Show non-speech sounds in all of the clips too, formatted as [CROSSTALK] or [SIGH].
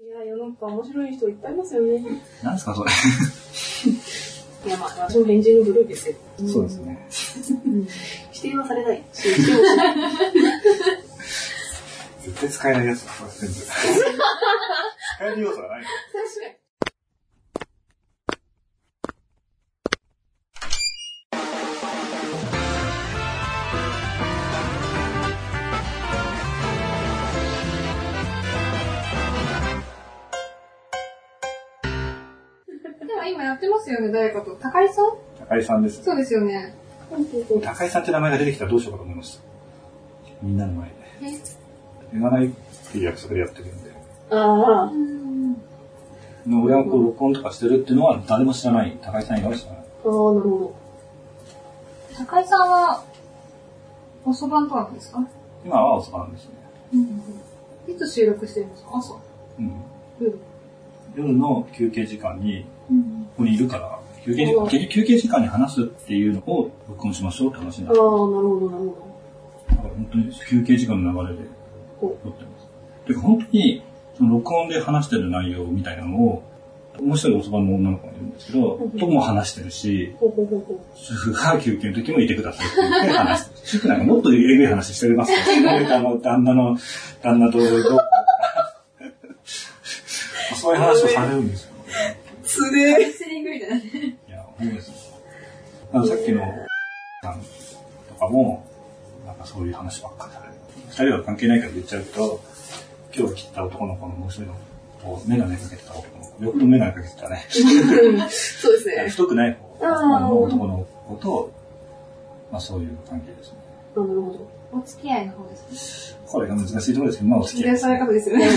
いや、世の中面白い人いっぱいいますよね。なんですか、それ。[LAUGHS] いや、まあ、私も変人の部類ですけど。そうですね。否定はされない。絶対使えないやつだ、全部。[LAUGHS] 使える要素がない。確かに。今やってますよね、誰かと？高井さん？高井さんです。そうですよね。高井さんって名前が出てきたらどうしようかと思いました。みんなの前で。え？言わないっていう約束でやってるんで。ああ。俺がこう録音とかしてるっていうのは誰も知らない。高井さん以外は知らない。ああ、なるほ高井さんは、おそばんとかなんですか？今は遅番ですね。いつ収録してるんですか？朝。うん。ど。夜の休憩時間に、うん。ここにいるから、休憩時間、休憩時間に話すっていうのを録音しましょうって話になああ、る。なるほど、なるほだから本当に休憩時間の流れでほ撮ってます。てか本当に、その録音で話してる内容みたいなのを、もう一人おそばの女の子がいるんですけど、とも話してるし。主婦が休憩の時もいてくださいって言って話してる。主婦なんかもっとえぐい話してますから、[LAUGHS] あの、旦那の、旦那とそういう話をされるんですよ。つれえ。スリングみたいな。いや、ほんまですよ。あのさっきのさんとかも、なんかそういう話ばっかりされる。二人は関係ないから言っちゃうと、今日切った男の子のもう一人のこう、メガネかけてた男の子、両方ともメガネかけてたね。そうですね。太くない方男の子と、まあそういう関係ですね。あなるほど。お付き合いの方ですこれが難しいところですけど、まあお付き合いね。そういう方ですよね。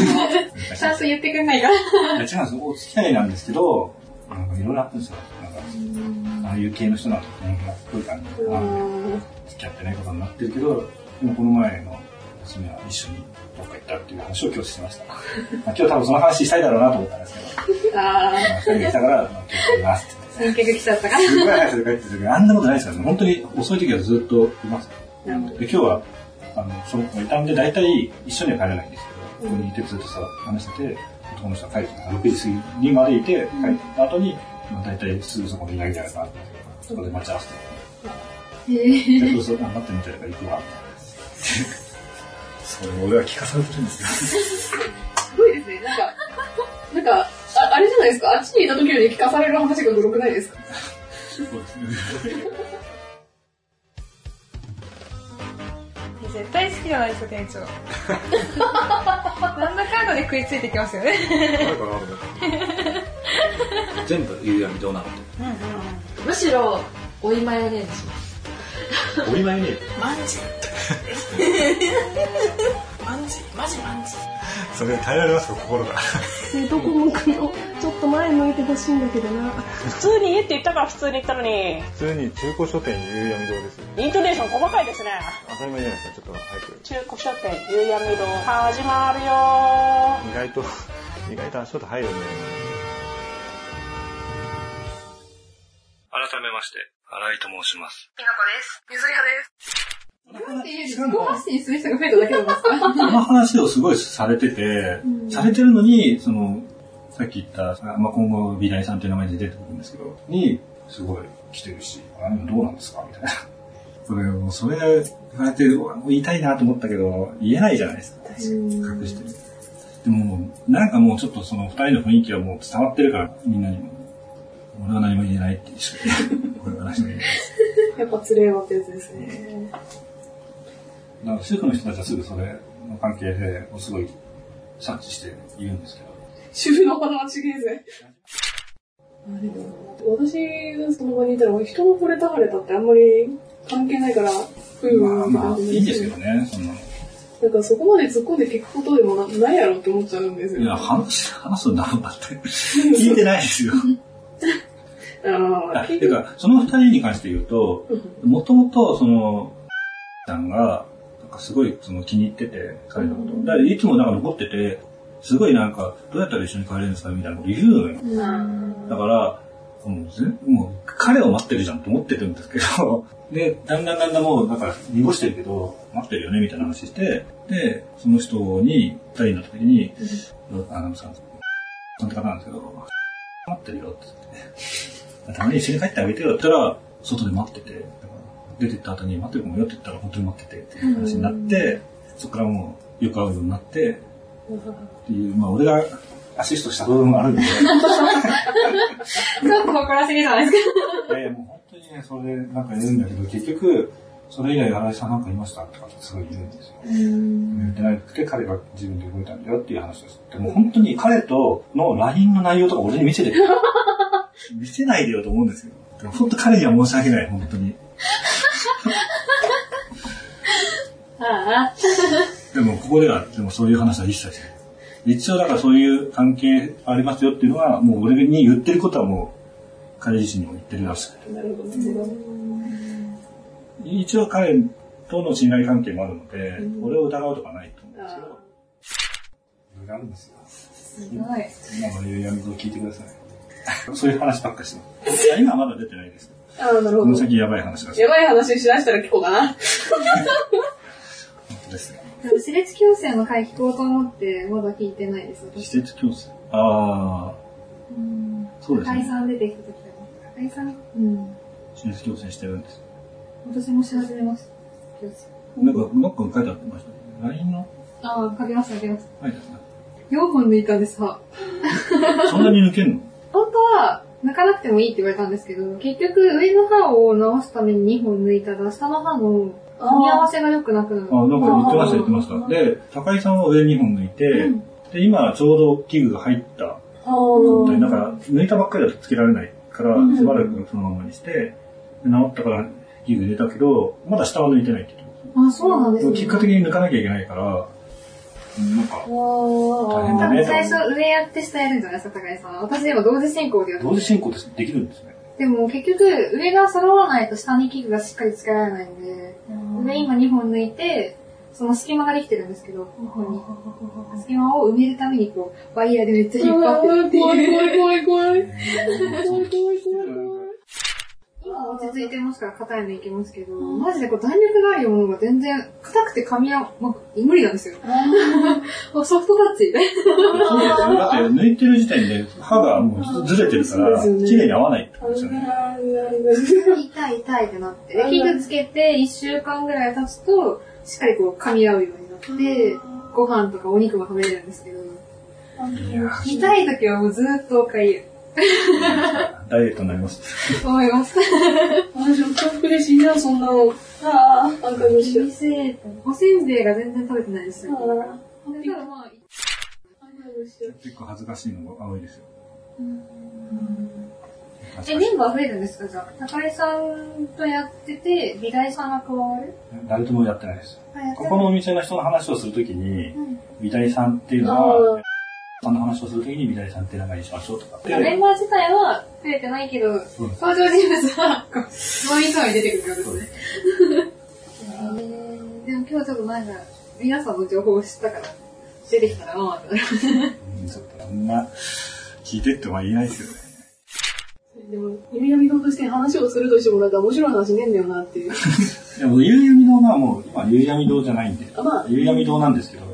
ちゃんと言ってくんないから。いや違うんですよ。お付き合いなんですけど、なんかいろいろあったんですよ。なんか、ああいう系の人なんて年がっぽい感じで、うあん。付き合ってないことになってるけど、でもこの前の娘は一緒にどっか行ったっていう話を今日してました。まあ今日多分その話したいだろうなと思ったんですけど、あまあ二人で来たから、まあ今日ますって来ちゃったから。すごい早く帰ってるけど、あんなことないですからね。本当に遅い時はずっといます。で、今日は、あの、その子がいたんで、大体一緒には帰れないんですけど、ここにいてずっとさ、話してて、男の人が帰ってきた6時過ぎにまでいて、帰った後に、まあ、大体すぐそこにいないんじゃないかなと思って、そこで待ち合わせて、へで、そうそう、あ待ってみたいから行くわ。それを俺は聞かされてるんですよ。すごいですね。なんか、なんか、ああれじゃないですか？あっちにいた時より聞かされる話がグロくないですか？[LAUGHS] そうですね。絶対好きじゃないですか、店長。[LAUGHS] なんだかんだで食いついてきますよね。全部夕闇堂なので。むしろ、おいマヨネーズします。お見舞いね。マンジ。マンジ、マジマンジ。それ耐えられますか、心が。[LAUGHS] どこ向くのちょっと前向いてほしいんだけどな。普通に家って言ったから普通に言ったのに、普通に中古書店夕闇堂です。イントネーション細かいですね。当たり前じゃないですか、ちょっと早く。中古書店夕闇堂始まるよ意外と、[LAUGHS] 意外と足音入るんだよね。改めまして、新井と申します。きなこです。ゆずり派です。っていう違う自己発信する人が増えただけなんですかこの話をすごいされてて、されてるのに、その、さっき言った、まあ、今後、美大さんっていう名前で出てくるんですけど、に、すごい来てるし、あのどうなんですか？みたいな。それを、それ言われて、言いたいなと思ったけど、言えないじゃないですか。隠してる。でも、なんかもうちょっとその二人の雰囲気はもう伝わってるから、みんなにも。俺は何も言えないって一緒に。[LAUGHS] これは何も言えない。やっぱつれえわってやつですね。だから主婦の人たちはすぐそれの関係で、すごい察知して言うんですけど。主婦の花はちげえぜ。あでも私がその場にいたら、人の惚れた腫れたってあんまり関係ないから、ふうまあまあ、いいんですけどね、そんなの。なんかそこまで突っ込んで聞くことでもなないやろって思っちゃうんですよ。いや、話、話すんだろうなって。[LAUGHS] 聞いてないですよ。ああ、あてか、その二人に関して言うと、もともと、その、さんが、なんかすごいその気に入ってて、彼のこと。だからいつもなんか残ってて、すごいなんか、どうやったら一緒に帰れるんですかみたいなこと言うのよ。だから、もうぜもう彼を待ってるじゃんと思ってるんですけど、[LAUGHS] で、だんだんだんだんもう、なんか、濁してるけど、待ってるよね、みたいな話して、で、その人に、二人になった時に、あのさん、そんな方なんですけど、待ってるよって言って、たまに一緒に帰ってあげてよって言ったら、外で待ってて、出てった後に待ってる子もよって言ったら本当に待っててっていう話になって、そこからもうよく会うようになって、っていう、まあ俺がアシストした部分もあるんで、ちょっと誇らしげじゃないですか。いやいやもう本当にね、それでなんか言うんだけど、結局、それ以来新井さんなんかいましたとかってすごい言うんですよ。言ってなくて彼が自分で動いたんだよっていう話です。でも本当に彼との LINE の内容とか俺に見せてる。[LAUGHS] 見せないでよと思うんですよ。でも本当彼には申し訳ない、本当に。[LAUGHS] ああ。でもここでは、でもそういう話は一切しない。一応だからそういう関係ありますよっていうのは、もう俺に言ってることはもう彼自身にも言ってるらしくて。なるほどね。一応彼との信頼関係もあるので、俺を疑うとかないと思うんですけど。いろいろあるんですよ。すごい。今の夕闇を聞いてください。そういう話ばっかりして今はまだ出てないです。ああ、なるほど。この先やばい話がしやばい話しだしたら聞こうかな。本当ですよ。私立矯正の回聞こうと思って、まだ聞いてないです、私。施設矯正。ああ、うん。そうですね。高井さん出てきた時だ高井さんうん。施設矯正してるんです。私もし始めました。矯正。なんか、なんか書いてあってました？ね。LINE の？ああ、書きました、書きました。書いてあっ4本抜いたんです、歯。た。[LAUGHS] そんなに抜けんの？本当は、抜かなくてもいいって言われたんですけど、結局上の歯を直すために2本抜いたら、下の歯の噛み合わせが良くなくなる。あ、なんか言ってました、言ってました。で、高井さんは上2本抜いて、で、今ちょうど器具が入った状態。だから、抜いたばっかりだとつけられないから、しばらくそのままにして、で治ったから器具入れたけど、まだ下は抜いてないって言ってまあ、そうなんですね。す。結果的に抜かなきゃいけないから、うんなんか、大変だね。最初上やって下やるんじゃないですか、高井さん。私今同時進行でやって同時進行でできるんですね。でも結局上が揃わないと下に器具がしっかりつけられないんで、上今2本抜いて、その隙間ができてるんですけど、ここに。隙間を埋めるためにこう、ワイヤーでめっちゃ引っ張ってるって怖いいう。怖い怖い怖い。怖い怖い怖い怖い。今落ち着いてますから硬いのいけますけど、マジでこう弾力があるものが全然硬くて噛み合う、まあ、無理なんですよ。[LAUGHS] あソフトタッチ。だって抜いてる時点で歯がもうずれてるから、綺麗に合わないってことですよね。痛い痛いってなって。で器具つけて1週間ぐらい経つと、しっかりこう噛み合うようになって、ご飯とかお肉も食べれるんですけど、痛い時はもうずーっとおかゆ。[LAUGHS] ダイエットになります。思います。私も幸福で死んじゃう、そんなの。ああ、あんたどうしよう。おせんべいが全然食べてないですよ。結構恥ずかしいのが多いですよ。え、メンバー増えるんですか？じゃあ。高井さんとやってて、美大さんが加わる？誰ともやってないです。ここのお店の人の話をするときに、ん美大さんっていうのあはー、さんの話をするときに美大さんって名前にしましょうとかって。メンバー自体は増えてないけど、登場人物は、こう、つまみつまみ出てくるってことですね。でも今日ちょっとなんか、皆さんの情報を知ったから、出てきたらまあ。うんちょっとあんま聞いてっては言えないですよね。でも、弓闇堂として話をするとしても、なんか面白い話ねえんだよなっていう。[LAUGHS] でも、夕闇堂はもう、今、夕闇堂じゃないんで、あまあ夕闇堂なんですけど、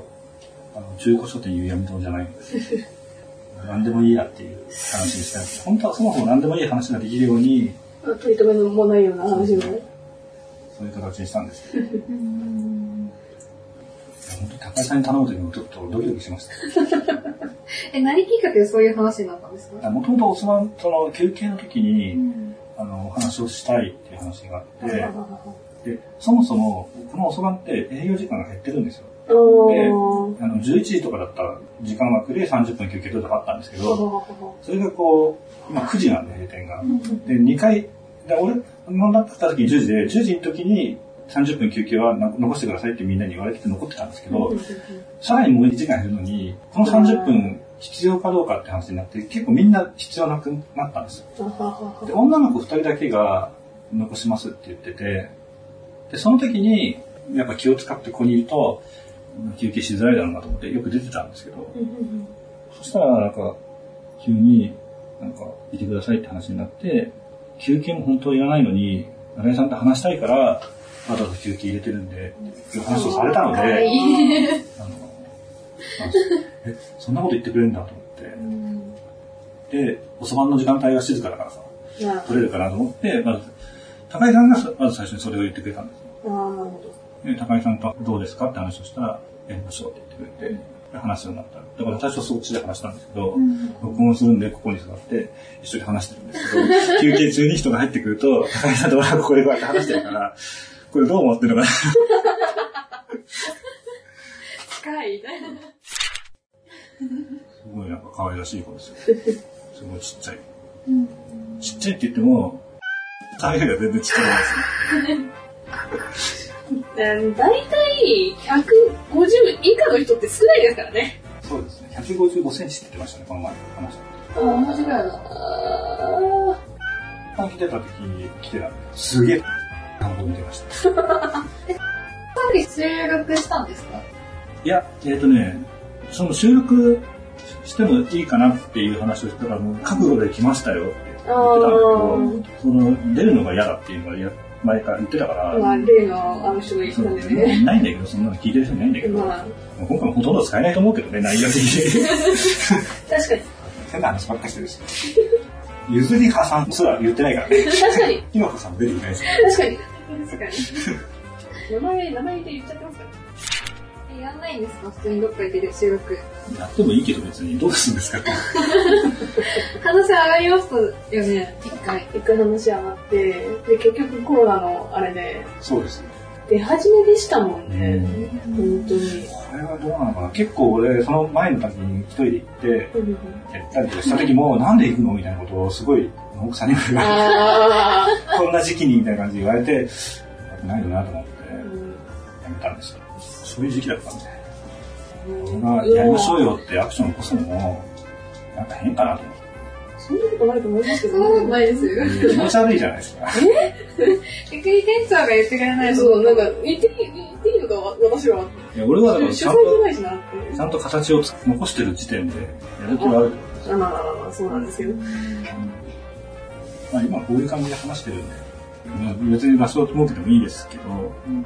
中古書店夕闇堂じゃないんで、何でもいいやっていう話にしたんです本当はそもそも何でもいい話ができるように、取り留めもないような話もね。そういう形にしたんですけど。本当に高井さんに頼むときもちょっとドキドキしました。[LAUGHS] え、何きっかけでそういう話になったんですか？もともとおそばその休憩の時に、あの、お話をしたいっていう話があって、で、そもそも、このおそばって営業時間が減ってるんですよ。で、あの、11時とかだった時間枠で30分休憩とかあったんですけど、それがこう、今9時なんで閉店が。で、2回、で俺、飲んだった時に10時で、10時の時に30分休憩はな残してくださいってみんなに言われてて残ってたんですけど、さらにもう1時間減るのに、この30分必要かどうかって話になって、結構みんな必要なくなったんです。よ。で、女の子2人だけが残しますって言ってて、で、その時に、やっぱ気を使ってここにいると、休憩しづらいだろうなと思ってよく出てたんですけど、そしたらなんか、急に、なんか、いてくださいって話になって、休憩も本当はいらないのに、中井さんと話したいから、わざ休憩入れてるんで、っていう話をされたので、あの、あえ、そんなこと言ってくれるんだと思って、で、遅番の時間帯が静かだからさ、取れるかなと思って、まず、高井さんがまず最初にそれを言ってくれたんです。で、高井さんとどうですかって話をしたら、やりましょうって言ってくれて、話すようになった。だから最初そっちで話したんですけど、録音するんでここに座って一緒に話してるんですけど、[LAUGHS] 休憩中に人が入ってくると、高井さんと俺はここでこうやって話してるから、これどう思ってるのかな。近い。すごいなんか可愛らしい子ですよ。すごいちっちゃい。ちっちゃいって言っても、可愛いが全然ちっちゃいんですよ。うん大体、150以下の人って少ないですからね。そうですね。155センチって言ってましたね、この前話した時。あ、同じぐらいだ。あ来てた時に来てたすげえ、なんか見てました。さっき収録したんですか？いや、えっ、とね、その収録してもいいかなっていう話をしてたから、もう覚悟で来ましたよって言ってたんだけど、その出るのが嫌だっていうのがいや前から言ってたから、あ、まあ、例のあの人がいたんでね。ないんだけど、そんなの聞いてる人いないんだけど、まあ、今回もほとんど使えないと思うけどね、内容的に。[LAUGHS] 確かに。変な話ばっかりしてるし。[LAUGHS] ゆずりはさんすら言ってないからね。確かに。[LAUGHS] ひまこさん出ていないですよ。確かに。確かに。名前、名前で言っちゃってますから。え、やんないんですか？普通にどっか行ってる収録。やってもいいけど別にどうするんですかって。話上がりましたよね、一回。一回話上がって、で、結局コロナのあれで、そうですね。出始めでしたもんね。うん本当に。これはどうなのかな結構俺、その前の時に一人で行って、うんやったりとかした時も、なんで行くのみたいなことをすごい、奥さんにも言われて、あ [LAUGHS] こんな時期にみたいな感じで言われて、ないよなと思って、あ。やめたんですよ。そういう時期だったんで、こんなやりましょうよってアクション起こすのも、なんか変かなと思って。そんなことないと思いますけそんなどことないですよ。気持ち悪いじゃないですか。逆に店長が言ってくれないと。そう、なんか、言っていい、言っていいのか、私は。いや俺はだから主ちゃんと、催じゃないしなって。ちゃんと形を残してる時点で、やる気はある。あまあまあまあまあ、そうなんですけど。まあ今こういう感じで話してるんで、まあ別に場所を設けてもいいですけど、うん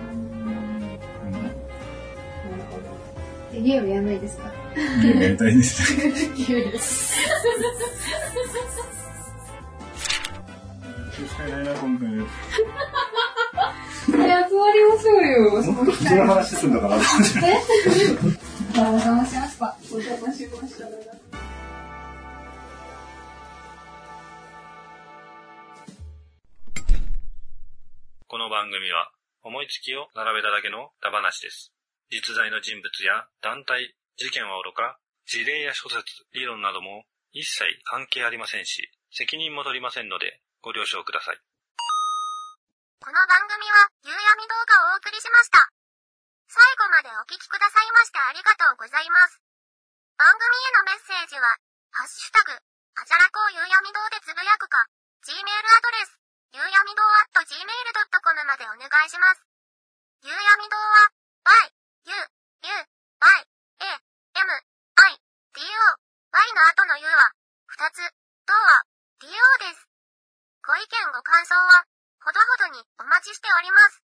えゲームやんないですか？ゲームやりたいです。ゲームです。使えないな、今回。え、集まりましょうよ。もっと普通の話するのかなと思って。お邪魔しました。お邪魔しました。この番組は思いつきを並べただけのダ話です。実在の人物や団体、事件はおろか、事例や諸説、理論なども一切関係ありませんし、責任も取りませんのでご了承ください。この番組は、夕闇動画をお送りしました。最後までお聞きくださいましてありがとうございます。番組へのメッセージは、ハッシュタグ、あじゃらこう夕闇堂でつぶやくか、Gmail アドレス、夕闇堂 at gmail.com までお願いします。夕闇堂は、y, u, u, y, a, m, i, d, o, y の後の u は、二つ、どは、do です。ご意見ご感想は、ほどほどにお待ちしております。